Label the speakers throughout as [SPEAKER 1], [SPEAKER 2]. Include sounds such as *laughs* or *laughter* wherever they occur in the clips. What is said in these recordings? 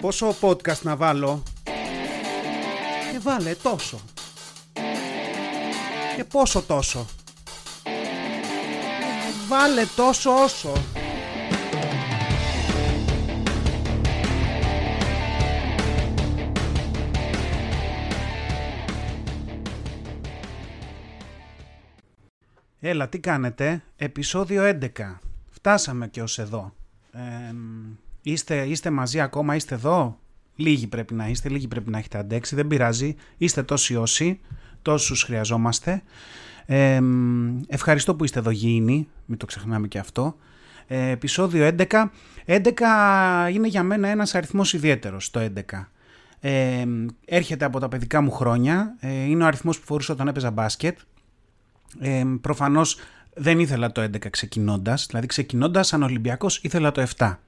[SPEAKER 1] Πόσο podcast να βάλω; Και βάλε τόσο. Και πόσο τόσο. Βάλε τόσο όσο. Έλα, τι κάνετε; Επισόδιο 11. Φτάσαμε και ως εδώ. Ε, είστε, είστε μαζί ακόμα, είστε εδώ; Λίγοι πρέπει να είστε, λίγοι πρέπει να έχετε αντέξει. Δεν πειράζει. Είστε τόσοι όσοι, τόσους χρειαζόμαστε. Ε, ευχαριστώ που είστε εδώ γήινοι, μην το ξεχνάμε και αυτό. Ε, επεισόδιο 11. 11 είναι για μένα ένας αριθμός ιδιαίτερος, το 11. Ε, έρχεται από τα παιδικά μου χρόνια. Ε, είναι ο αριθμός που φορούσα όταν έπαιζα μπάσκετ. Ε, προφανώς δεν ήθελα το 11 ξεκινώντας, δηλαδή ξεκινώντας σαν Ολυμπιακός ήθελα το 7.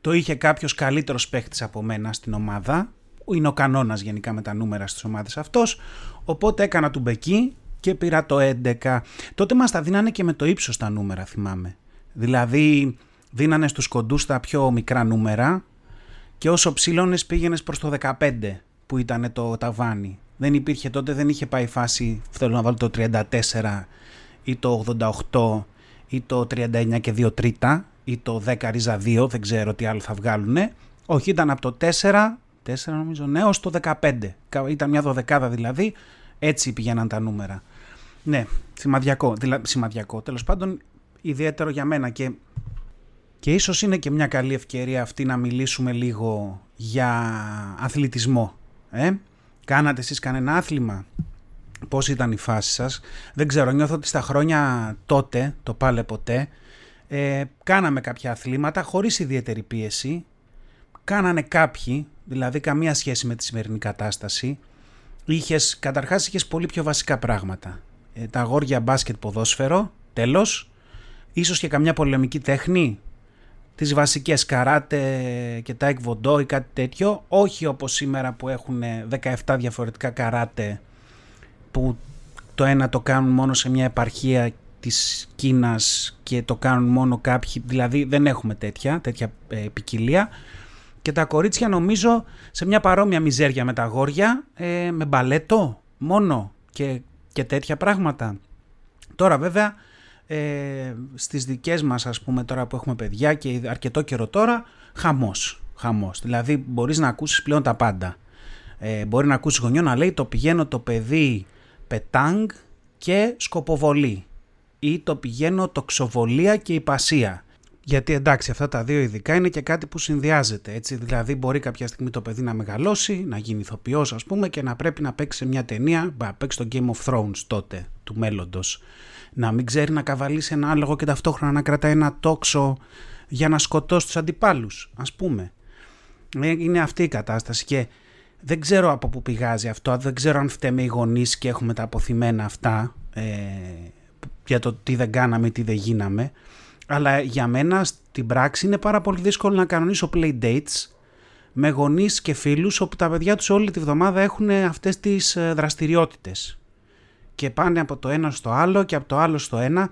[SPEAKER 1] Το είχε κάποιος καλύτερος παίχτης από μένα στην ομάδα, είναι ο κανόνας γενικά με τα νούμερα στις ομάδες αυτός, οπότε έκανα του μπεκί και πήρα το 11. Τότε μας τα δίνανε και με το ύψος τα νούμερα θυμάμαι. Δηλαδή δίνανε στους κοντούς τα πιο μικρά νούμερα και όσο ψήλωνες πήγαινες προς το 15 που ήταν το ταβάνι. Δεν υπήρχε τότε, δεν είχε πάει φάση, θέλω να βάλω το 34 ή το 88 ή το 39 και 2 τρίτα ή το 10 ρίζα 2, δεν ξέρω τι άλλο θα βγάλουν. Όχι, ήταν από το 4, 4 νομίζω, ναι, ως το 15. Ήταν μια δωδεκάδα δηλαδή, έτσι πηγαίναν τα νούμερα. Ναι, σημαδιακό, δηλα, σημαδιακό. Τέλος πάντων, ιδιαίτερο για μένα και, και ίσως είναι και μια καλή ευκαιρία αυτή να μιλήσουμε λίγο για αθλητισμό. Ε; Κάνατε εσείς κανένα άθλημα, πώς ήταν η φάση σας; Δεν ξέρω, νιώθω ότι στα χρόνια τότε, το πάλε ποτέ, ε, κάναμε κάποια αθλήματα χωρίς ιδιαίτερη πίεση. Κάνανε κάποιοι, δηλαδή καμία σχέση με τη σημερινή κατάσταση. Είχες, καταρχάς είχες πολύ πιο βασικά πράγματα. Ε, τα αγόρια μπάσκετ ποδόσφαιρο, τέλος. Ίσως και καμιά πολεμική τέχνη, τις βασικές καράτε και τα εκβοντό ή κάτι τέτοιο, όχι όπως σήμερα που έχουν 17 διαφορετικά καράτε που το ένα το κάνουν μόνο σε μια επαρχία της Κίνας και το κάνουν μόνο κάποιοι, δηλαδή δεν έχουμε τέτοια, τέτοια ε, ποικιλία και τα κορίτσια νομίζω σε μια παρόμοια μιζέρια με τα αγόρια, ε, με μπαλέτο μόνο και, και τέτοια πράγματα. Τώρα βέβαια ε, στις δικές μας ας πούμε τώρα που έχουμε παιδιά και αρκετό καιρό τώρα χαμός, χαμός. Δηλαδή μπορείς να ακούσεις πλέον τα πάντα. Ε, μπορεί να ακούσεις γονιό να λέει το πηγαίνω το παιδί πετάγκ και σκοποβολή ή το πηγαίνω τοξοβολία και υπασία. Γιατί εντάξει αυτά τα δύο ειδικά είναι και κάτι που συνδυάζεται έτσι, δηλαδή μπορεί κάποια στιγμή το παιδί να μεγαλώσει, να γίνει ηθοποιός ας πούμε και να πρέπει να παίξει σε μια ταινία, να παίξει το Game of Thrones τότε του μέλλοντος να μην ξέρει να καβαλήσει ένα άλογο και ταυτόχρονα να κρατάει ένα τόξο για να σκοτώσει τους αντιπάλους, ας πούμε. Ε, είναι αυτή η κατάσταση και δεν ξέρω από πού πηγάζει αυτό, δεν ξέρω αν φταίμε οι γονείς και έχουμε τα αποθυμένα αυτά ε, για το τι δεν κάναμε, τι δεν γίναμε, αλλά για μένα στην πράξη είναι πάρα πολύ δύσκολο να κανονίσω play dates με γονείς και φίλους όπου τα παιδιά τους όλη τη βδομάδα έχουν αυτές τις ε, δραστηριότητες. Και πάνε από το ένα στο άλλο και από το άλλο στο ένα.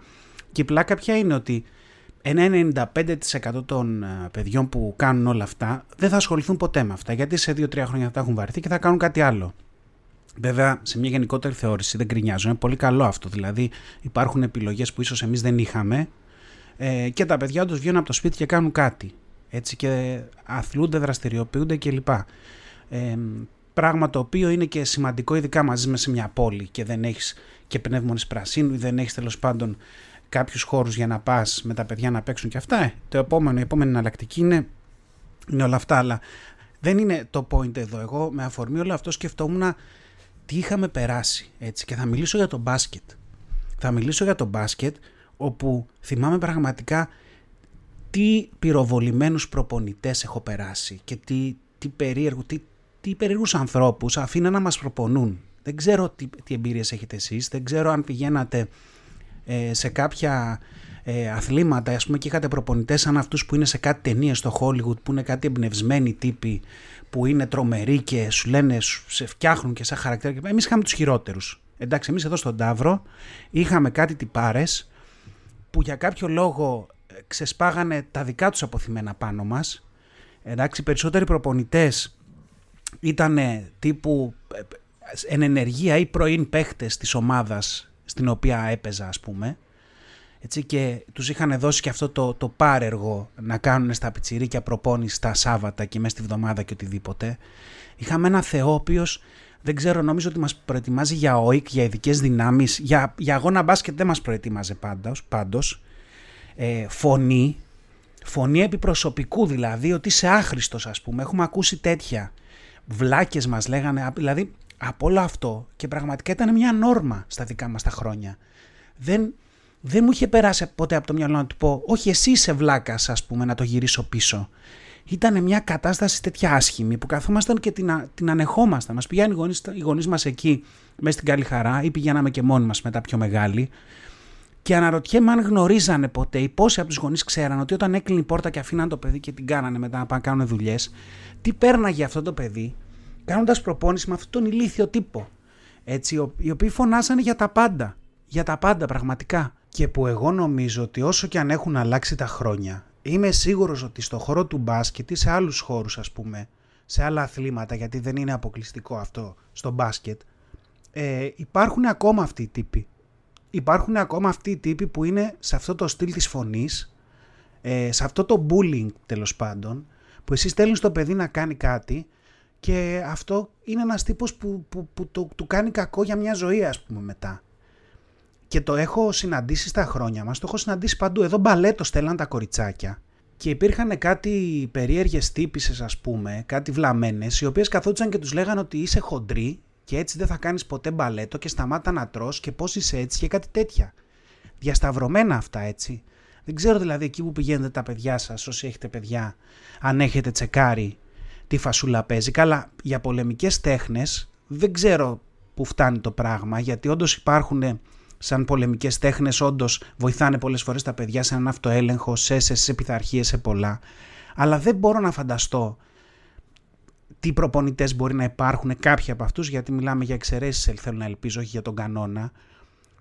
[SPEAKER 1] Και η πλάκα πια είναι ότι ένα 95% των ε, παιδιών που κάνουν όλα αυτά δεν θα ασχοληθούν ποτέ με αυτά γιατί σε 2-3 χρόνια θα τα έχουν βαρεθεί και θα κάνουν κάτι άλλο. Βέβαια, σε μια γενικότερη θεώρηση δεν κρινιάζω. Είναι πολύ καλό αυτό. Δηλαδή, υπάρχουν επιλογές που ίσως εμείς δεν είχαμε ε, και τα παιδιά τους βγαίνουν από το σπίτι και κάνουν κάτι. Έτσι και αθλούνται, δραστηριοποιούνται κλπ. Ε, Πράγμα το οποίο είναι και σημαντικό ειδικά μαζί με σε μια πόλη και δεν έχεις και πνεύμονες πρασίνου ή δεν έχεις τέλος πάντων κάποιους χώρους για να πας με τα παιδιά να παίξουν και αυτά. Ε, το επόμενο, η επόμενη εναλλακτική είναι, είναι όλα αυτά. Αλλά δεν είναι το point εδώ. Εγώ με αφορμή όλο αυτό σκεφτόμουν τι είχαμε περάσει έτσι και θα μιλήσω για το μπάσκετ. Θα μιλήσω για το μπάσκετ όπου θυμάμαι πραγματικά τι πυροβολημένους προπονητές έχω περάσει και τι, τι περίεργο, τι, τι περίεργους ανθρώπους αφήναν να μας προπονούν. Δεν ξέρω τι, τι εμπειρίες έχετε εσείς, δεν ξέρω αν πηγαίνατε ε, σε κάποια ε, αθλήματα ας πούμε και είχατε προπονητές σαν αυτούς που είναι σε κάτι ταινίες στο Hollywood που είναι κάτι εμπνευσμένοι τύποι που είναι τρομεροί και σου λένε σε φτιάχνουν και σαν χαρακτήρα. Εμείς είχαμε τους χειρότερους. Εντάξει, εμείς εδώ στον Ταύρο είχαμε κάτι τυπάρες που για κάποιο λόγο ε, ξεσπάγανε τα δικά τους αποθυμένα πάνω μας Εντάξει, περισσότεροι προπονητές ήταν τύπου ε, εν ενεργεία ή πρώην παίχτες της ομάδας στην οποία έπαιζα ας πούμε έτσι, και τους είχαν δώσει και αυτό το, το πάρεργο να κάνουν στα πιτσιρίκια προπόνηση τα Σάββατα και μέσα στη βδομάδα και οτιδήποτε. Είχαμε ένα Θεό ο οποίος, δεν ξέρω, νομίζω ότι μας προετοιμάζει για ΟΙΚ, για ειδικές δυνάμεις, για, για αγώνα μπάσκετ δεν μας προετοίμαζε πάντως, πάντως. Ε, φωνή, φωνή επιπροσωπικού δηλαδή, ότι είσαι άχρηστος ας πούμε, έχουμε ακούσει τέτοια. Βλάκες μας λέγανε, δηλαδή από όλο αυτό και πραγματικά ήταν μια νόρμα στα δικά μας τα χρόνια. Δεν, δεν μου είχε περάσει ποτέ από το μυαλό να του πω όχι εσύ είσαι βλάκας ας πούμε να το γυρίσω πίσω. Ήταν μια κατάσταση τέτοια άσχημη που καθόμασταν και την, την ανεχόμασταν. Μας πηγαίνουν οι γονείς, οι γονείς μας εκεί μέσα στην καλή χαρά ή πηγαίναμε και μόνοι μας μετά πιο μεγάλοι και αναρωτιέμαι αν γνωρίζανε ποτέ ή πόσοι από τους γονείς ξέραν ότι όταν έκλεινε η πόρτα και αφήναν το παιδί και την κάνανε μετά να πάνε κάνουν δουλειές, τι πέρναγε αυτό το παιδί κάνοντας προπόνηση με αυτόν τον ηλίθιο τύπο. Έτσι, οι οποίοι φωνάσανε για τα πάντα. Για τα πάντα πραγματικά. Και που εγώ νομίζω ότι όσο και αν έχουν αλλάξει τα χρόνια, είμαι σίγουρος ότι στο χώρο του μπάσκετ ή σε άλλους χώρους ας πούμε, σε άλλα αθλήματα, γιατί δεν είναι αποκλειστικό αυτό στο μπάσκετ, ε, υπάρχουν ακόμα αυτοί οι τύποι. Υπάρχουν ακόμα αυτοί οι τύποι που είναι σε αυτό το στυλ της φωνής, ε, σε αυτό το bullying τέλος πάντων, που εσύ στέλνεις το παιδί να κάνει κάτι και αυτό είναι ένας τύπος που, που, που, που του κάνει κακό για μια ζωή ας πούμε μετά. Και το έχω συναντήσει στα χρόνια μας, το έχω συναντήσει παντού. Εδώ μπαλέτο στέλναν τα κοριτσάκια και υπήρχαν κάτι περίεργες τύπησες ας πούμε, κάτι βλαμμένες, οι οποίες καθόντουσαν και τους λέγανε ότι είσαι χοντρή και έτσι δεν θα κάνεις ποτέ μπαλέτο και σταμάτα να τρως και πώς είσαι έτσι και κάτι τέτοια. Διασταυρωμένα αυτά έτσι. Δεν ξέρω δηλαδή εκεί που πηγαίνετε τα παιδιά σας, όσοι έχετε παιδιά, αν έχετε τσεκάρει τι φασούλα παίζει. Καλά, για πολεμικές τέχνες δεν ξέρω που φτάνει το πράγμα, γιατί όντως υπάρχουν σαν πολεμικές τέχνες, όντως βοηθάνε πολλές φορές τα παιδιά σε έναν αυτοέλεγχο, σε, σε, σε πειθαρχίες, σε πολλά. Αλλά δεν μπορώ να φανταστώ τι προπονητές μπορεί να υπάρχουν, κάποιοι από αυτούς, γιατί μιλάμε για εξαιρέσεις, θέλω να ελπίζω, όχι για τον κανόνα,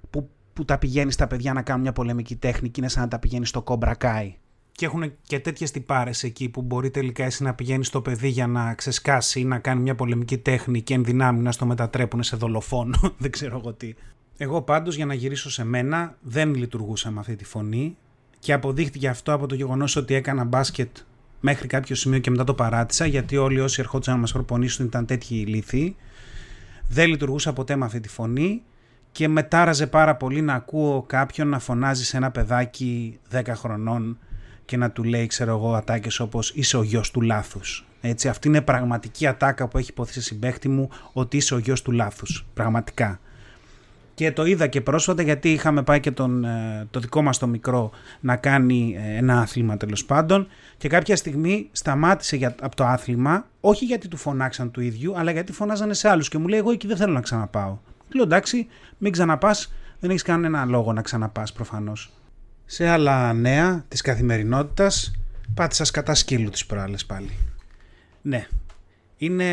[SPEAKER 1] που, που τα πηγαίνεις στα παιδιά να κάνουν μια πολεμική τέχνη είναι σαν να τα πηγαίνεις στο κόμπρακάι και έχουν και τέτοιες τυπάρες εκεί που μπορεί τελικά εσύ να πηγαίνεις στο παιδί για να ξεσκάσει ή να κάνει μια πολεμική τέχνη και ενδυνάμει να στο μετατρέπουν σε δολοφόνο. *laughs* Δεν ξέρω εγώ τι. Εγώ πάντως για να γυρίσω σε μένα δεν λειτουργούσα με αυτή τη φωνή και αποδείχτηκε αυτό από το γεγονός ότι έκανα μπάσκετ μέχρι κάποιο σημείο και μετά το παράτησα γιατί όλοι όσοι ερχόντουσαν να μας προπονήσουν ήταν τέτοιοι ηλίθιοι. Δεν λειτουργούσα ποτέ με αυτή τη φωνή και μετάραζε πάρα πολύ να ακούω κάποιον να φωνάζει σε ένα παιδάκι 10 χρονών και να του λέει, ξέρω εγώ, ατάκες όπως είσαι ο γιος του λάθους. Έτσι, αυτή είναι πραγματική ατάκα που έχει υποθεί σε συμπέχτη μου ότι είσαι ο γιος του λάθους. Πραγματικά. Και το είδα και πρόσφατα γιατί είχαμε πάει και τον, ε, το δικό μας το μικρό να κάνει ε, ένα άθλημα τέλος πάντων και κάποια στιγμή σταμάτησε για, από το άθλημα όχι γιατί του φωνάξαν του ίδιου αλλά γιατί φωνάζανε σε άλλους και μου λέει εγώ εκεί δεν θέλω να ξαναπάω. Λέω εντάξει μην ξαναπάς δεν έχεις κανένα λόγο να ξαναπάς προφανώς. Σε άλλα νέα της καθημερινότητας πάτησα κατά σκύλου τις προάλλες πάλι. Ναι, είναι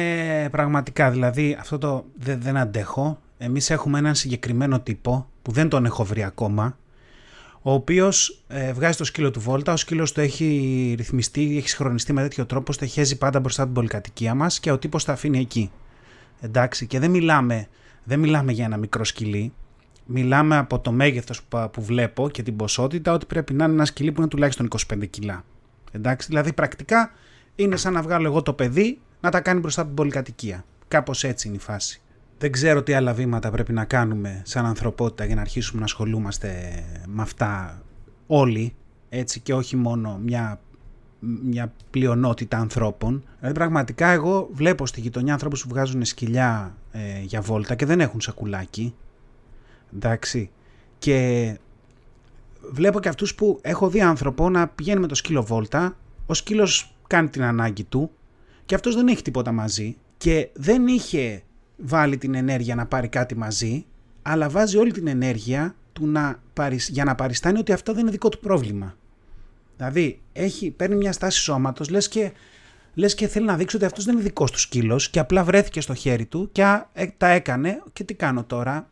[SPEAKER 1] πραγματικά δηλαδή αυτό το δεν, δεν αντέχω. Εμείς έχουμε έναν συγκεκριμένο τύπο που δεν τον έχω βρει ακόμα ο οποίος ε, βγάζει το σκύλο του βόλτα, ο σκύλος του έχει ρυθμιστεί, έχει συγχρονιστεί με τέτοιο τρόπο, στεχέζει πάντα μπροστά την πολυκατοικία μας και ο τύπος τα αφήνει εκεί. Εντάξει, και δεν μιλάμε, δεν μιλάμε για ένα μικρό σκυλί, μιλάμε από το μέγεθος που βλέπω και την ποσότητα ότι πρέπει να είναι ένα σκυλί που είναι τουλάχιστον 25 κιλά. Εντάξει, δηλαδή πρακτικά είναι σαν να βγάλω εγώ το παιδί να τα κάνει μπροστά από την πολυκατοικία. Κάπως έτσι είναι η φάση. Δεν ξέρω τι άλλα βήματα πρέπει να κάνουμε σαν ανθρωπότητα για να αρχίσουμε να ασχολούμαστε με αυτά όλοι, έτσι και όχι μόνο μια, μια πλειονότητα ανθρώπων. Δηλαδή πραγματικά εγώ βλέπω στη γειτονιά ανθρώπους που βγάζουν σκυλιά ε, για βόλτα και δεν έχουν σακουλάκι εντάξει. Και βλέπω και αυτούς που έχω δει άνθρωπο να πηγαίνει με το σκύλο βόλτα, ο σκύλος κάνει την ανάγκη του και αυτός δεν έχει τίποτα μαζί και δεν είχε βάλει την ενέργεια να πάρει κάτι μαζί, αλλά βάζει όλη την ενέργεια του να, για να παριστάνει ότι αυτό δεν είναι δικό του πρόβλημα. Δηλαδή, έχει, παίρνει μια στάση σώματος, λες και, λες και θέλει να δείξει ότι αυτός δεν είναι δικός του σκύλος και απλά βρέθηκε στο χέρι του και ε, τα έκανε και τι κάνω τώρα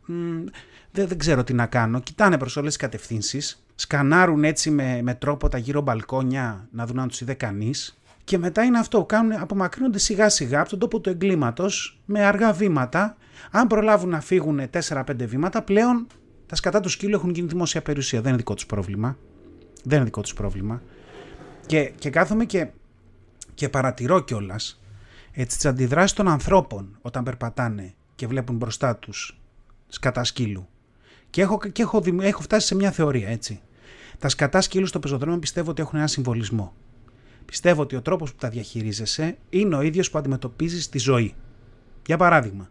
[SPEAKER 1] δεν, δεν ξέρω τι να κάνω. Κοιτάνε προς όλες τις κατευθύνσεις. Σκανάρουν έτσι με, με τρόπο τα γύρω μπαλκόνια να δουν αν τους είδε κανείς. Και μετά είναι αυτό, κάνουν, απομακρύνονται σιγά σιγά από τον τόπο του εγκλήματος με αργά βήματα. Αν προλάβουν να φύγουν 4-5 βήματα, πλέον τα σκατά του σκύλου έχουν γίνει δημόσια περιουσία. Δεν είναι δικό τους πρόβλημα. Δεν είναι δικό τους πρόβλημα. Και, και κάθομαι και, και παρατηρώ κιόλας τις αντιδράσεις των ανθρώπων όταν περπατάνε και βλέπουν μπροστά τους σκατά σκύλου. Και, έχω, και έχω, έχω φτάσει σε μια θεωρία έτσι. Τα σκατά σκύλου στο πεζοδρόμιο πιστεύω ότι έχουν ένα συμβολισμό. Πιστεύω ότι ο τρόπος που τα διαχειρίζεσαι είναι ο ίδιος που αντιμετωπίζεις τη ζωή. Για παράδειγμα,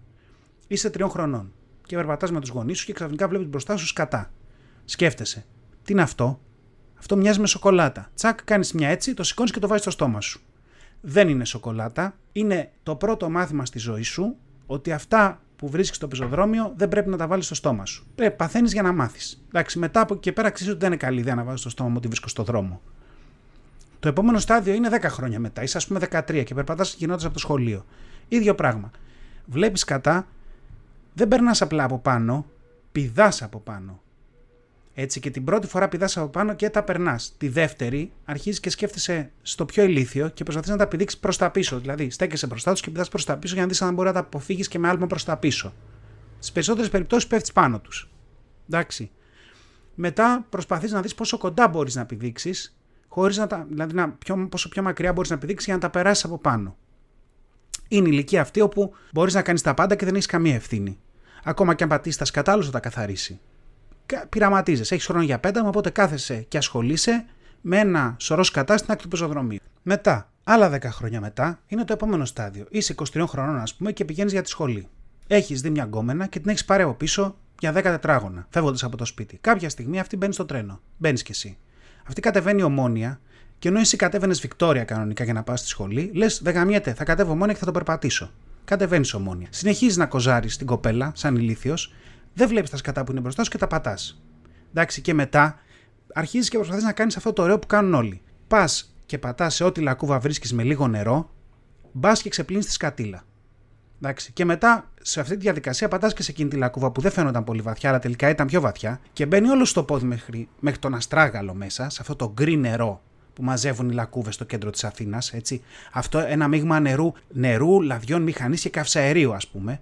[SPEAKER 1] είσαι τριών χρονών και περπατάς με τους γονείς σου και ξαφνικά βλέπεις μπροστά σου σκατά. Σκέφτεσαι, τι είναι αυτό, αυτό μοιάζει με σοκολάτα. Τσακ, κάνεις μια έτσι, το σηκώνεις και το βάζεις στο στόμα σου. Δεν είναι σοκολάτα. Είναι το πρώτο μάθημα στη ζωή σου ότι αυτά που βρίσκεις στο πεζοδρόμιο δεν πρέπει να τα βάλεις στο στόμα σου. Πρέπει, παθαίνεις για να μάθεις. Εντάξει, μετά από εκεί και πέρα ξέρεις ότι δεν είναι καλή ιδέα να βάλει στο στόμα μου ότι βρίσκω στο δρόμο. Το επόμενο στάδιο είναι 10 χρόνια μετά. Είσαι ας πούμε 13 και περπατάς γυρνώντας από το σχολείο. ίδιο πράγμα. Βλέπεις κατά, δεν περνάς απλά από πάνω, πηδάς από πάνω. Έτσι και την πρώτη φορά πηδάς από πάνω και τα περνάς. Τη δεύτερη αρχίζεις και σκέφτεσαι στο πιο ηλίθιο και προσπαθείς να τα πηδήξεις προς τα πίσω. Δηλαδή στέκεσαι μπροστά τους και πηδάς προς τα πίσω για να δεις αν μπορεί να τα αποφύγεις και με άλμα προς τα πίσω. Στις περισσότερες περιπτώσεις πέφτεις πάνω τους. Εντάξει. Μετά προσπαθείς να δεις πόσο κοντά μπορείς να πηδήξεις, χωρίς να τα. Δηλαδή να, πιο, πόσο πιο μακριά μπορείς να πηδήξει για να τα περάσεις από πάνω. Είναι η ηλικία αυτή όπου μπορείς να κάνεις τα πάντα και δεν έχεις καμία ευθύνη. Ακόμα και αν πατήσεις τα σκατάλου θα τα καθαρίσει πειραματίζεσαι. Έχεις χρόνο για πέταμα, οπότε κάθεσαι και ασχολείσαι με ένα σωρό σκατά στην άκρη του πεζοδρομίου. Μετά, άλλα 10 χρόνια μετά, είναι το επόμενο στάδιο. Είσαι 23 χρονών, ας πούμε, και πηγαίνεις για τη σχολή. Έχεις δει μια γκόμενα και την έχεις πάρει από πίσω για 10 τετράγωνα, φεύγοντας από το σπίτι. Κάποια στιγμή αυτή μπαίνει στο τρένο. Μπαίνεις κι εσύ. Αυτή κατεβαίνει ομόνια και ενώ εσύ κατέβαινες Βικτόρια κανονικά για να πας στη σχολή, λες: Δεν γαμιέται, θα κατέβω ομόνια και θα το περπατήσω. Κατεβαίνεις ομόνια. Συνεχίζεις να κοζάρεις την κοπέλα, σαν ηλίθιος, δεν βλέπεις τα σκατά που είναι μπροστά σου και τα πατάς. Εντάξει, και μετά αρχίζεις και προσπαθείς να κάνεις αυτό το ωραίο που κάνουν όλοι. Πας και πατάς σε ό,τι λακκούβα βρίσκεις με λίγο νερό, μπας και ξεπλύνεις τη σκατήλα. Εντάξει. Και μετά σε αυτή τη διαδικασία πατάς και σε εκείνη τη λακκούβα που δεν φαίνονταν πολύ βαθιά, αλλά τελικά ήταν πιο βαθιά και μπαίνει όλο στο πόδι μέχρι, μέχρι τον αστράγαλο μέσα, σε αυτό το γκρι νερό που μαζεύουν οι λακκούβες στο κέντρο της Αθήνας. Αυτό ένα μείγμα νερού, νερού, λαδιών μηχανής και καυσαερίου, ας πούμε.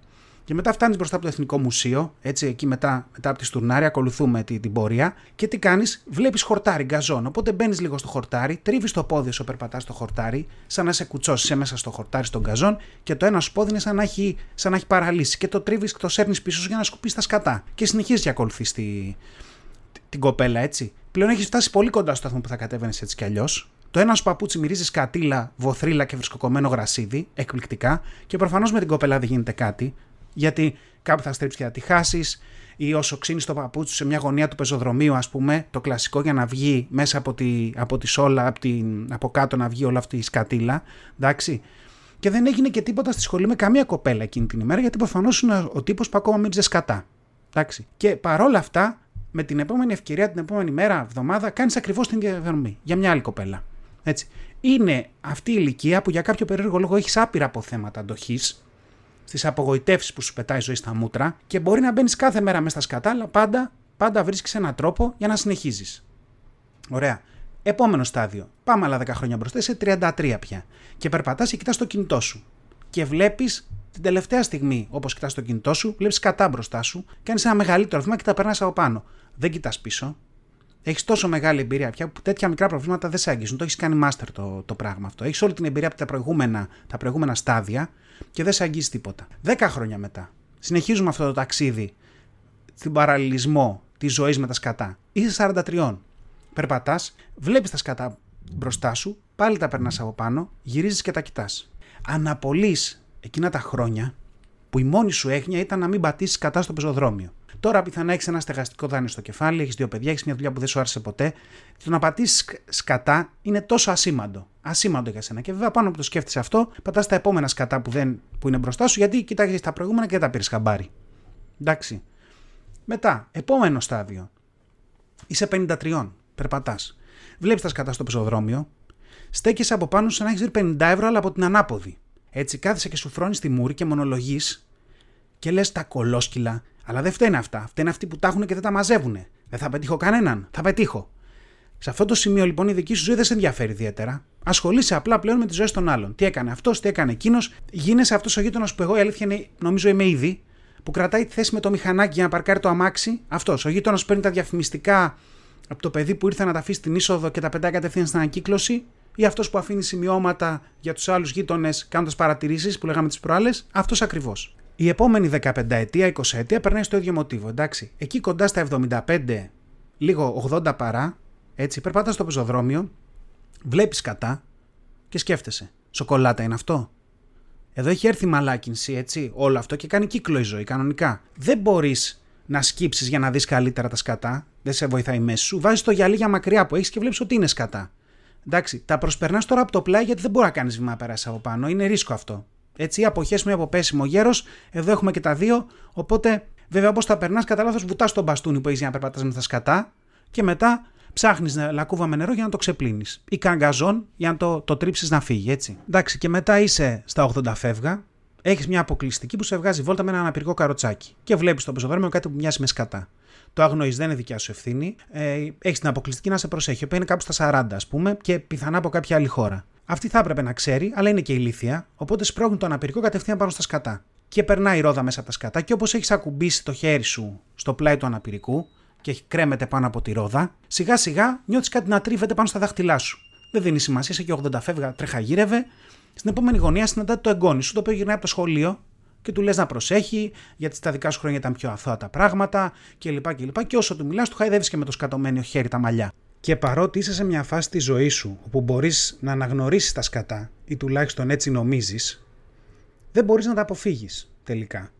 [SPEAKER 1] Και μετά φτάνεις μπροστά από το Εθνικό Μουσείο, έτσι εκεί μετά, μετά από τη Στουρνάρη, ακολουθούμε την, την πορεία. Και τι κάνεις, βλέπεις χορτάρι, γκαζόν. Οπότε μπαίνεις λίγο στο χορτάρι, τρίβεις το πόδι σου, περπατάς στο χορτάρι, σαν να σε κουτσώσεις μέσα στο χορτάρι στον γκαζόν και το ένας σου πόδι είναι σαν να έχει, σαν να έχει παραλύσει. Και το τρίβεις και το σέρνεις πίσω για να σκουπίσεις τα σκατά. Και συνεχίζεις και ακολουθείς τη, την κοπέλα, έτσι. Πλέον έχεις φτάσει πολύ κοντά στο σταθμό που θα κατέβαινες έτσι κι αλλιώς. Το ένας σου παπούτσι μυρίζει σκατήλα, βοθρίλα και βρισκοκομμένο γρασίδι, εκπληκτικά, και προφανώς με την κοπέλα δεν γίνεται κάτι γιατί κάπου θα στρίψει και θα τη χάσεις, ή όσο ξύνεις το παπούτσι σε μια γωνία του πεζοδρομίου, ας πούμε, το κλασικό για να βγει μέσα από τη, από τη σόλα, από, την, από κάτω να βγει όλη αυτή η σκατήλα. Εντάξει. Και δεν έγινε και τίποτα στη σχολή με καμία κοπέλα εκείνη την ημέρα, γιατί προφανώς είναι ο τύπος που ακόμα μύριζε σκατά. Εντάξει. Και παρόλα αυτά, με την επόμενη ευκαιρία, την επόμενη μέρα, εβδομάδα, κάνεις ακριβώς την ίδια διαδρομή για μια άλλη κοπέλα. Έτσι. Είναι αυτή η ηλικία που για κάποιο περίεργο λόγο έχεις άπειρα αποθέματα αντοχής, στι απογοητεύσεις που σου πετάει η ζωή στα μούτρα και μπορεί να μπαίνεις κάθε μέρα μέσα στα σκατά, αλλά πάντα, πάντα βρίσκεις έναν τρόπο για να συνεχίζεις. Ωραία. Επόμενο στάδιο. Πάμε άλλα 10 χρόνια μπροστά, είσαι 33 πια. Και περπατάς και κοιτάς το κινητό σου. Και βλέπεις την τελευταία στιγμή, όπως κοιτάς το κινητό σου, βλέπεις κατά μπροστά σου, κάνεις ένα μεγαλύτερο βήμα και τα περνάς από πάνω. Δεν κοιτάς πίσω. Έχεις τόσο μεγάλη εμπειρία πια που τέτοια μικρά προβλήματα δεν σε αγγίζουν. Το έχεις κάνει master το, το πράγμα αυτό. Έχεις όλη την εμπειρία από τα προηγούμενα, τα προηγούμενα στάδια και δεν σε αγγίζει τίποτα. Δέκα χρόνια μετά συνεχίζουμε αυτό το ταξίδι στην παραλληλισμό της ζωής με τα σκατά. Είσαι 43. Περπατάς, βλέπεις τα σκατά μπροστά σου, πάλι τα περνάς από πάνω, γυρίζεις και τα κοιτάς. Αναπολύς εκείνα τα χρόνια που η μόνη σου έγνοια ήταν να μην πατήσεις κατά στο πεζοδρόμιο. Τώρα πιθανά έχεις ένα στεγαστικό δάνειο στο κεφάλι, έχεις δύο παιδιά, έχεις μια δουλειά που δεν σου άρεσε ποτέ. Το να πατήσεις σκατά είναι τόσο ασήμαντο. Ασήμαντο για σένα. Και βέβαια πάνω που το σκέφτεσαι αυτό, πατάς τα επόμενα σκατά που, δεν, που είναι μπροστά σου, γιατί κοιτάζει τα προηγούμενα και δεν τα πήρες χαμπάρι. Εντάξει. Μετά, επόμενο στάδιο. Είσαι 53, περπατάς. Βλέπεις τα σκατά στο πεζοδρόμιο, στέκεσαι από πάνω σαν να έχεις 50 ευρώ, αλλά από την ανάποδη. Έτσι, κάθεσαι και σου φρώνει τη μούρη και μονολογείς και λες τα κολόσκυλα αλλά δεν φταίνε αυτά. Φταίνε αυτοί που τα έχουν και δεν τα μαζεύουν. Δεν θα πετύχω κανέναν. Θα πετύχω. Σε αυτό το σημείο λοιπόν η δική σου ζωή δεν σε ενδιαφέρει ιδιαίτερα. Ασχολείσαι απλά πλέον με τι ζωέ των άλλων. Τι έκανε αυτός, τι έκανε εκείνος. Γίνεσαι αυτός ο γείτονας που εγώ η αλήθεια είναι, νομίζω είμαι ήδη, που κρατάει τη θέση με το μηχανάκι για να παρκάρει το αμάξι. Αυτός. Ο γείτονας παίρνει τα διαφημιστικά από το παιδί που ήρθε να τα αφήσει στην είσοδο και τα πεντά κατευθείαν στην ανακύκλωση. Ή αυτός που αφήνει σημειώματα για τους άλλους γείτονες κάνοντας παρατηρήσεις που λέγαμε τις προάλλες. Αυτός ακριβώς. Η επόμενη 15 ετία, 20 ετία περνάει στο ίδιο μοτίβο. Εντάξει. Εκεί κοντά στα 75, λίγο 80 παρά, έτσι, περπάτας στο πεζοδρόμιο, βλέπεις κατά και σκέφτεσαι. Σοκολάτα είναι αυτό. Εδώ έχει έρθει μαλάκινση, έτσι, όλο αυτό και κάνει κύκλο η ζωή κανονικά. Δεν μπορείς να σκύψεις για να δεις καλύτερα τα σκατά. Δεν σε βοηθάει η μέση σου. Βάζεις το γυαλί για μακριά που έχεις και βλέπεις ότι είναι σκατά. Εντάξει, τα προσπερνάς τώρα από το πλάι γιατί δεν μπορεί να κάνεις βήμα περάσεις από πάνω. Είναι ρίσκο αυτό. Έτσι, αποχές με από πέσιμο γέρος. Εδώ έχουμε και τα δύο. Οπότε, βέβαια, όπως τα περνάς, κατά λάθος βουτάς τον μπαστούνι που έχεις για να περπατάς με τα σκατά και μετά ψάχνεις λακκούβα με νερό για να το ξεπλύνεις. Ή καγκαζόν για να το, το τρίψεις να φύγει, έτσι. Εντάξει, και μετά είσαι στα 80 φεύγα, έχεις μια αποκλειστική που σε βγάζει βόλτα με ένα αναπηρικό καροτσάκι και βλέπεις το πεζοδρόμιο κάτι που μοιάζει με σκατά. Το αγνοείς, δεν είναι δικιά σου ευθύνη. Ε, έχεις την αποκλειστική να σε προσέχει, που είναι κάπου στα 40, ας πούμε, και πιθανά από κάποια άλλη χώρα. Αυτή θα έπρεπε να ξέρει, αλλά είναι και ηλίθια, οπότε σπρώχνει το αναπηρικό κατευθείαν πάνω στα σκατά. Και περνάει η ρόδα μέσα από τα σκατά, και όπως έχεις ακουμπήσει το χέρι σου στο πλάι του αναπηρικού, και κρέμεται πάνω από τη ρόδα, σιγά σιγά νιώθεις κάτι να τρίβεται πάνω στα δάχτυλά σου. Δεν δίνει σημασία, είσαι και 80 φεύγα, τρέχα γύρευε. Στην επόμενη γωνία συναντάτε το εγγόνι σου, το οποίο γυρνάει από το σχολείο και του λες να προσέχει, γιατί στα δικά σου χρόνια ήταν πιο αθώα τα πράγματα κλπ. Και, και, και όσο του μιλάς, του χαϊδεύεις και με το σκατωμένο χέρι τα μαλλιά. Και παρότι είσαι σε μια φάση της ζωής σου όπου μπορείς να αναγνωρίσεις τα σκατά, ή τουλάχιστον έτσι νομίζεις, δεν μπορείς να τα αποφύγεις τελικά.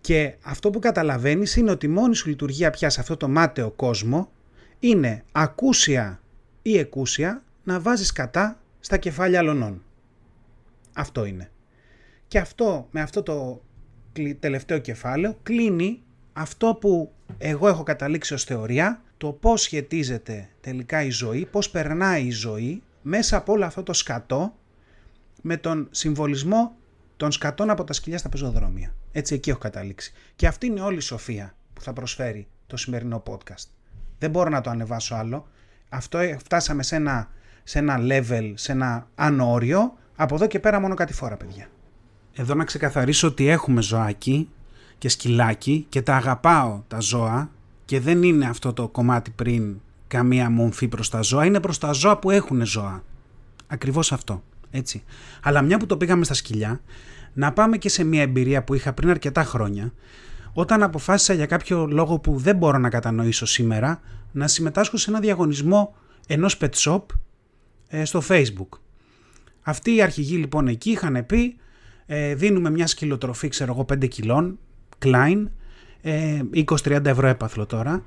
[SPEAKER 1] Και αυτό που καταλαβαίνεις είναι ότι η μόνη σου λειτουργία πια σε αυτό το μάταιο κόσμο είναι ακούσια ή εκούσια να βάζεις κατά στα κεφάλια αλωνών. Αυτό είναι. Και αυτό με αυτό το τελευταίο κεφάλαιο κλείνει αυτό που εγώ έχω καταλήξει ως θεωρία, το πώς σχετίζεται τελικά η ζωή, πώς περνάει η ζωή μέσα από όλο αυτό το σκατό με τον συμβολισμό των σκατών από τα σκυλιά στα πεζοδρόμια. Έτσι εκεί έχω καταλήξει. Και αυτή είναι όλη η σοφία που θα προσφέρει το σημερινό podcast. Δεν μπορώ να το ανεβάσω άλλο. Αυτό ε, φτάσαμε σε ένα, σε ένα level, σε ένα ανώριο. Από εδώ και πέρα μόνο κάτι φορά, παιδιά. Εδώ να ξεκαθαρίσω ότι έχουμε ζωάκι και σκυλάκι και τα αγαπάω τα ζώα και δεν είναι αυτό το κομμάτι πριν καμία μομφή προς τα ζώα, είναι προς τα ζώα που έχουν ζώα. Ακριβώς αυτό, έτσι. Αλλά μια που το πήγαμε στα σκυλιά, να πάμε και σε μια εμπειρία που είχα πριν αρκετά χρόνια, όταν αποφάσισα για κάποιο λόγο που δεν μπορώ να κατανοήσω σήμερα, να συμμετάσχω σε ένα διαγωνισμό ενός pet shop ε, στο facebook. Αυτοί οι αρχηγοί λοιπόν εκεί είχαν πει ε, δίνουμε μια σκυλοτροφή ξέρω εγώ 5 κιλών, Klein, ε, 20-30 ευρώ έπαθλο τώρα,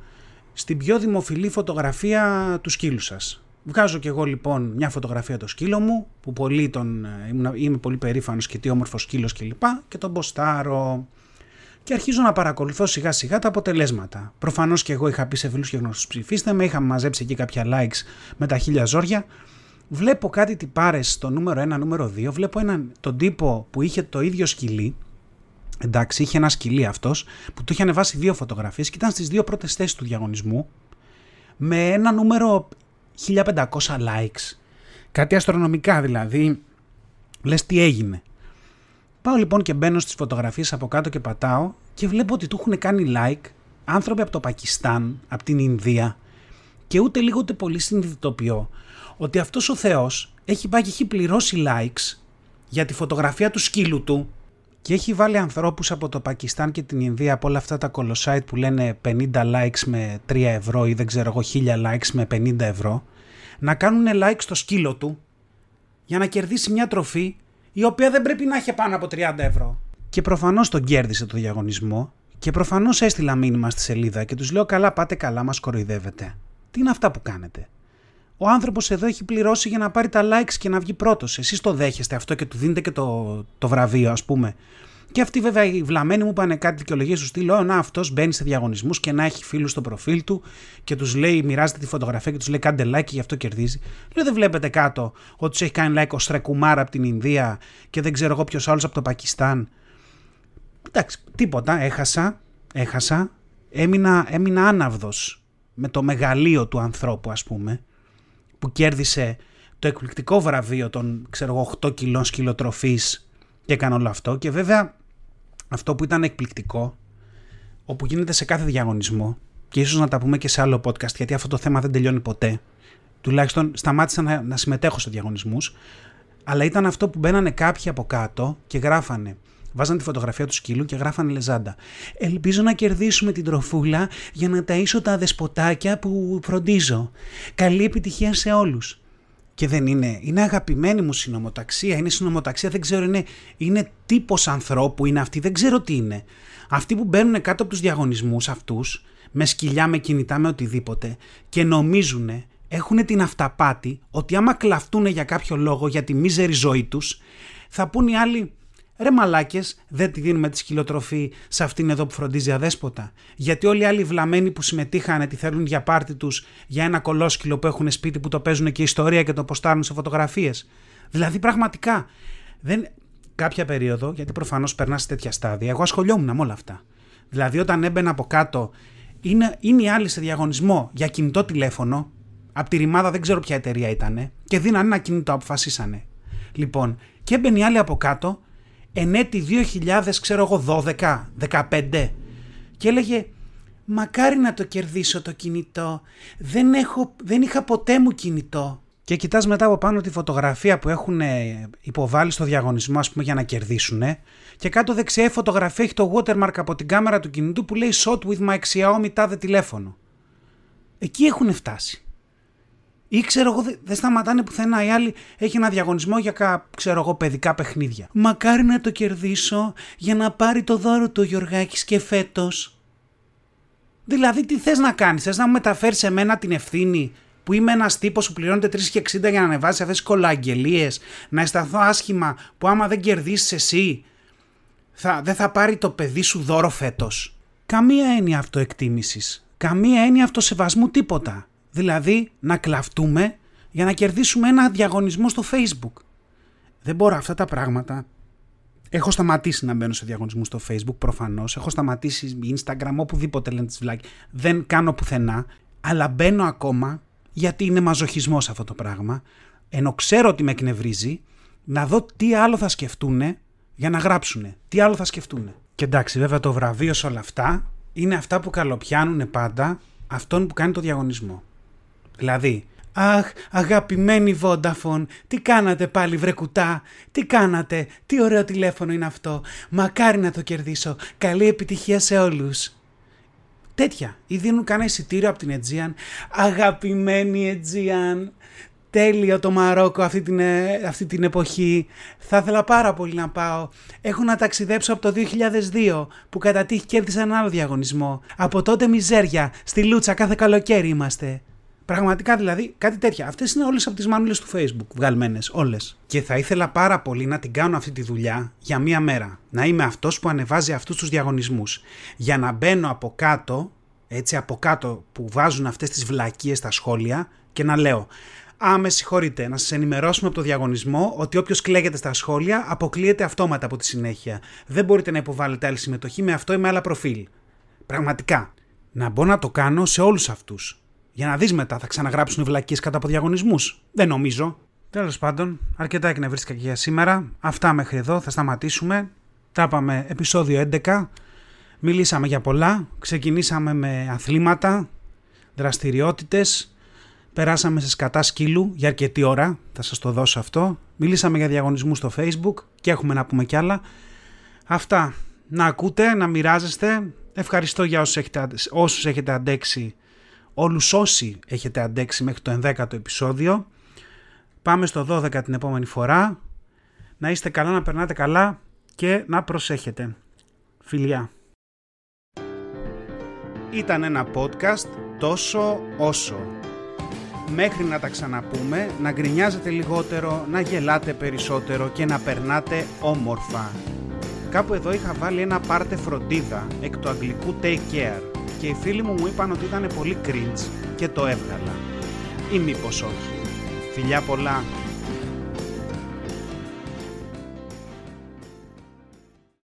[SPEAKER 1] στην πιο δημοφιλή φωτογραφία του σκύλου σας. Βγάζω κι εγώ λοιπόν μια φωτογραφία το σκύλο μου, που πολύ τον, ε, είμαι πολύ περήφανος και τι όμορφος σκύλος κλπ. Και, και τον ποστάρω. Και αρχίζω να παρακολουθώ σιγά σιγά τα αποτελέσματα. Προφανώς και εγώ είχα πει σε φίλους και γνωστούς ψηφίστε με, είχα μαζέψει εκεί κάποια likes με τα χίλια ζόρια. Βλέπω κάτι τι πάρε στο νούμερο 1, νούμερο 2. Βλέπω έναν, τον τύπο που είχε το ίδιο σκυλί. Εντάξει, είχε ένα σκυλί αυτός που του είχε ανεβάσει δύο φωτογραφίες και ήταν στις δύο πρώτες θέσεις του διαγωνισμού. Με ένα νούμερο 1500 likes. Κάτι αστρονομικά δηλαδή. Λες τι έγινε. Πάω λοιπόν και μπαίνω στις φωτογραφίες από κάτω και πατάω και βλέπω ότι του έχουν κάνει like άνθρωποι από το Πακιστάν, από την Ινδία και ούτε λίγο ούτε πολύ συνειδητοποιώ ότι αυτός ο Θεός έχει πάει και έχει πληρώσει likes για τη φωτογραφία του σκύλου του και έχει βάλει ανθρώπους από το Πακιστάν και την Ινδία από όλα αυτά τα κολοσάιτ που λένε 50 likes με 3 ευρώ ή δεν ξέρω εγώ 1000 likes με 50 ευρώ να κάνουν like στο σκύλο του για να κερδίσει μια τροφή η οποία δεν πρέπει να έχει πάνω από 30 ευρώ. Και προφανώς τον κέρδισε το διαγωνισμό και προφανώς έστειλα μήνυμα στη σελίδα και τους λέω καλά πάτε καλά μας κοροϊδεύετε. Τι είναι αυτά που κάνετε; Ο άνθρωπος εδώ έχει πληρώσει για να πάρει τα likes και να βγει πρώτος. Εσείς το δέχεστε αυτό και του δίνετε και το, το βραβείο, ας πούμε. Και αυτοί βέβαια οι βλαμμένοι μου είπαν κάτι δικαιολογίε τους στυλ. Να αυτός μπαίνει σε διαγωνισμούς και να έχει φίλους στο προφίλ του και τους λέει, μοιράζεται τη φωτογραφία και τους λέει κάντε like και γι' αυτό κερδίζει. Λέω δεν βλέπετε κάτω ότι τους έχει κάνει like ο Στρεκουμάρα από την Ινδία και δεν ξέρω εγώ ποιος άλλος από το Πακιστάν. Εντάξει, τίποτα. Έχασα. Έχασα. Έμεινα, έμεινα άναυδος με το μεγαλείο του ανθρώπου ας πούμε, που κέρδισε το εκπληκτικό βραβείο των ξέρω 8 κιλών σκυλοτροφής και έκανε όλο αυτό. Και βέβαια αυτό που ήταν εκπληκτικό όπου γίνεται σε κάθε διαγωνισμό και ίσως να τα πούμε και σε άλλο podcast γιατί αυτό το θέμα δεν τελειώνει ποτέ τουλάχιστον σταμάτησα να, να συμμετέχω σε διαγωνισμούς αλλά ήταν αυτό που μπαίνανε κάποιοι από κάτω και γράφανε Βάζαν τη φωτογραφία του σκύλου και γράφανε λεζάντα. Ελπίζω να κερδίσουμε την τροφούλα για να ταΐσω τα δεσποτάκια που φροντίζω. Καλή επιτυχία σε όλους. Και δεν είναι. Είναι αγαπημένη μου συνομοταξία. Είναι συνομοταξία, δεν ξέρω, είναι, είναι τύπος ανθρώπου είναι αυτή, δεν ξέρω τι είναι. Αυτοί που μπαίνουν κάτω από τους διαγωνισμούς αυτούς, με σκυλιά, με κινητά, με οτιδήποτε και νομίζουν, έχουν την αυταπάτη ότι άμα κλαφτούν για κάποιο λόγο για τη μίζερη ζωή τους, θα πούν οι άλλοι Ρε μαλάκες, δεν τη δίνουμε τη σκυλοτροφή σε αυτήν εδώ που φροντίζει αδέσποτα. Γιατί όλοι οι άλλοι βλαμμένοι που συμμετείχαν τη θέλουν για πάρτι τους για ένα κολόσκυλο που έχουν σπίτι που το παίζουν και ιστορία και το ποστάρουν σε φωτογραφίες. Δηλαδή πραγματικά. Δεν... Κάποια περίοδο, γιατί προφανώς περνάς σε τέτοια στάδια, εγώ ασχολιόμουν με όλα αυτά. Δηλαδή όταν έμπαινα από κάτω, είναι, είναι οι άλλοι σε διαγωνισμό για κινητό τηλέφωνο, από τη ρημάδα δεν ξέρω ποια εταιρεία ήταν, και δίνανε ένα κινητό, αποφασίσανε. Λοιπόν, και έμπαινε οι άλλοι από κάτω εν έτη 2000 ξέρω εγώ 12, 15 και έλεγε μακάρι να το κερδίσω το κινητό, δεν, έχω, δεν είχα ποτέ μου κινητό. Και κοιτάς μετά από πάνω τη φωτογραφία που έχουν ε, υποβάλει στο διαγωνισμό ας πούμε για να κερδίσουν και κάτω δεξιά η φωτογραφία έχει το watermark από την κάμερα του κινητού που λέει shot with my Xiaomi τάδε τηλέφωνο. Εκεί έχουν φτάσει. Ή ξέρω εγώ, δεν σταματάνε πουθενά. Η άλλη έχει ένα διαγωνισμό για ξέρω εγώ, παιδικά παιχνίδια. Μακάρι να το κερδίσω για να πάρει το δώρο του Γιωργάκης και φέτος. Δηλαδή, τι θες να κάνεις, θες να μου μεταφέρεις σε μένα την ευθύνη που είμαι ένας τύπος που πληρώνεται 3,60 για να ανεβάσει αυτές τις κολαγγελίες, να αισθανθώ άσχημα που άμα δεν κερδίσεις εσύ, θα, δεν θα πάρει το παιδί σου δώρο φέτος. Καμία έννοια αυτοεκτίμησης. Καμία έννοια αυτοσεβασμού τίποτα. Δηλαδή να κλαφτούμε για να κερδίσουμε ένα διαγωνισμό στο facebook. Δεν μπορώ αυτά τα πράγματα. Έχω σταματήσει να μπαίνω σε διαγωνισμούς στο facebook προφανώς. Έχω σταματήσει instagram οπουδήποτε λένε τις βλάκες. Δεν κάνω πουθενά. Αλλά μπαίνω ακόμα γιατί είναι μαζοχισμός αυτό το πράγμα. Ενώ ξέρω ότι με εκνευρίζει να δω τι άλλο θα σκεφτούν για να γράψουν. Τι άλλο θα σκεφτούν. Και εντάξει βέβαια το βραβείο σε όλα αυτά είναι αυτά που καλοπιάνουν πάντα αυτόν που κάνει το διαγωνισμό. Δηλαδή, Αχ, αγαπημένη Vodafone, τι κάνατε πάλι βρε κουτά, τι κάνατε, τι ωραίο τηλέφωνο είναι αυτό, μακάρι να το κερδίσω, καλή επιτυχία σε όλους. Τέτοια, ή δίνουν κανένα εισιτήριο από την Aegean, αγαπημένη Aegean, τέλειο το Μαρόκο αυτή την, ε, αυτή την εποχή, θα ήθελα πάρα πολύ να πάω. Έχω να ταξιδέψω από το 2002 που κατά τύχη κέρδισα ένα άλλο διαγωνισμό. Από τότε μιζέρια, στη Λούτσα κάθε καλοκαίρι είμαστε. Πραγματικά δηλαδή κάτι τέτοια. Αυτές είναι όλες από τις μανούλε του Facebook βγαλμένες. Όλες. Και θα ήθελα πάρα πολύ να την κάνω αυτή τη δουλειά για μία μέρα. Να είμαι αυτός που ανεβάζει αυτούς τους διαγωνισμούς. Για να μπαίνω από κάτω, έτσι από κάτω που βάζουν αυτές τις βλακίες στα σχόλια και να λέω. Α, με συγχωρείτε, να σας ενημερώσουμε από το διαγωνισμό ότι όποιος κλαίγεται στα σχόλια αποκλείεται αυτόματα από τη συνέχεια. Δεν μπορείτε να υποβάλλετε άλλη συμμετοχή με αυτό ή με άλλα προφίλ. Πραγματικά. Να μπω να το κάνω σε όλους αυτούς. Για να δεις μετά, θα ξαναγράψουν οι βλακίες κατά από διαγωνισμούς. Δεν νομίζω. Τέλος πάντων, αρκετά εκνευρίστηκα και για σήμερα. Αυτά μέχρι εδώ, θα σταματήσουμε. Τα είπαμε επεισόδιο 11. Μιλήσαμε για πολλά. Ξεκινήσαμε με αθλήματα, δραστηριότητες. Περάσαμε σε σκατά σκύλου για αρκετή ώρα. Θα σας το δώσω αυτό. Μιλήσαμε για διαγωνισμούς στο facebook και έχουμε να πούμε κι άλλα. Αυτά. Να ακούτε, να μοιράζεστε. Ευχαριστώ για όσους έχετε, όσους έχετε αντέξει όλους όσοι έχετε αντέξει μέχρι το 11ο επεισόδιο. Πάμε στο 12 την επόμενη φορά. Να είστε καλά, να περνάτε καλά και να προσέχετε. Φιλιά. Ήταν ένα podcast τόσο όσο. Μέχρι να τα ξαναπούμε, να γκρινιάζετε λιγότερο, να γελάτε περισσότερο και να περνάτε όμορφα. Κάπου εδώ είχα βάλει ένα πάρτε φροντίδα εκ του αγγλικού take care και οι φίλοι μου μου είπαν ότι ήταν πολύ cringe και το έβγαλα. Ή μήπως όχι. Φιλιά πολλά.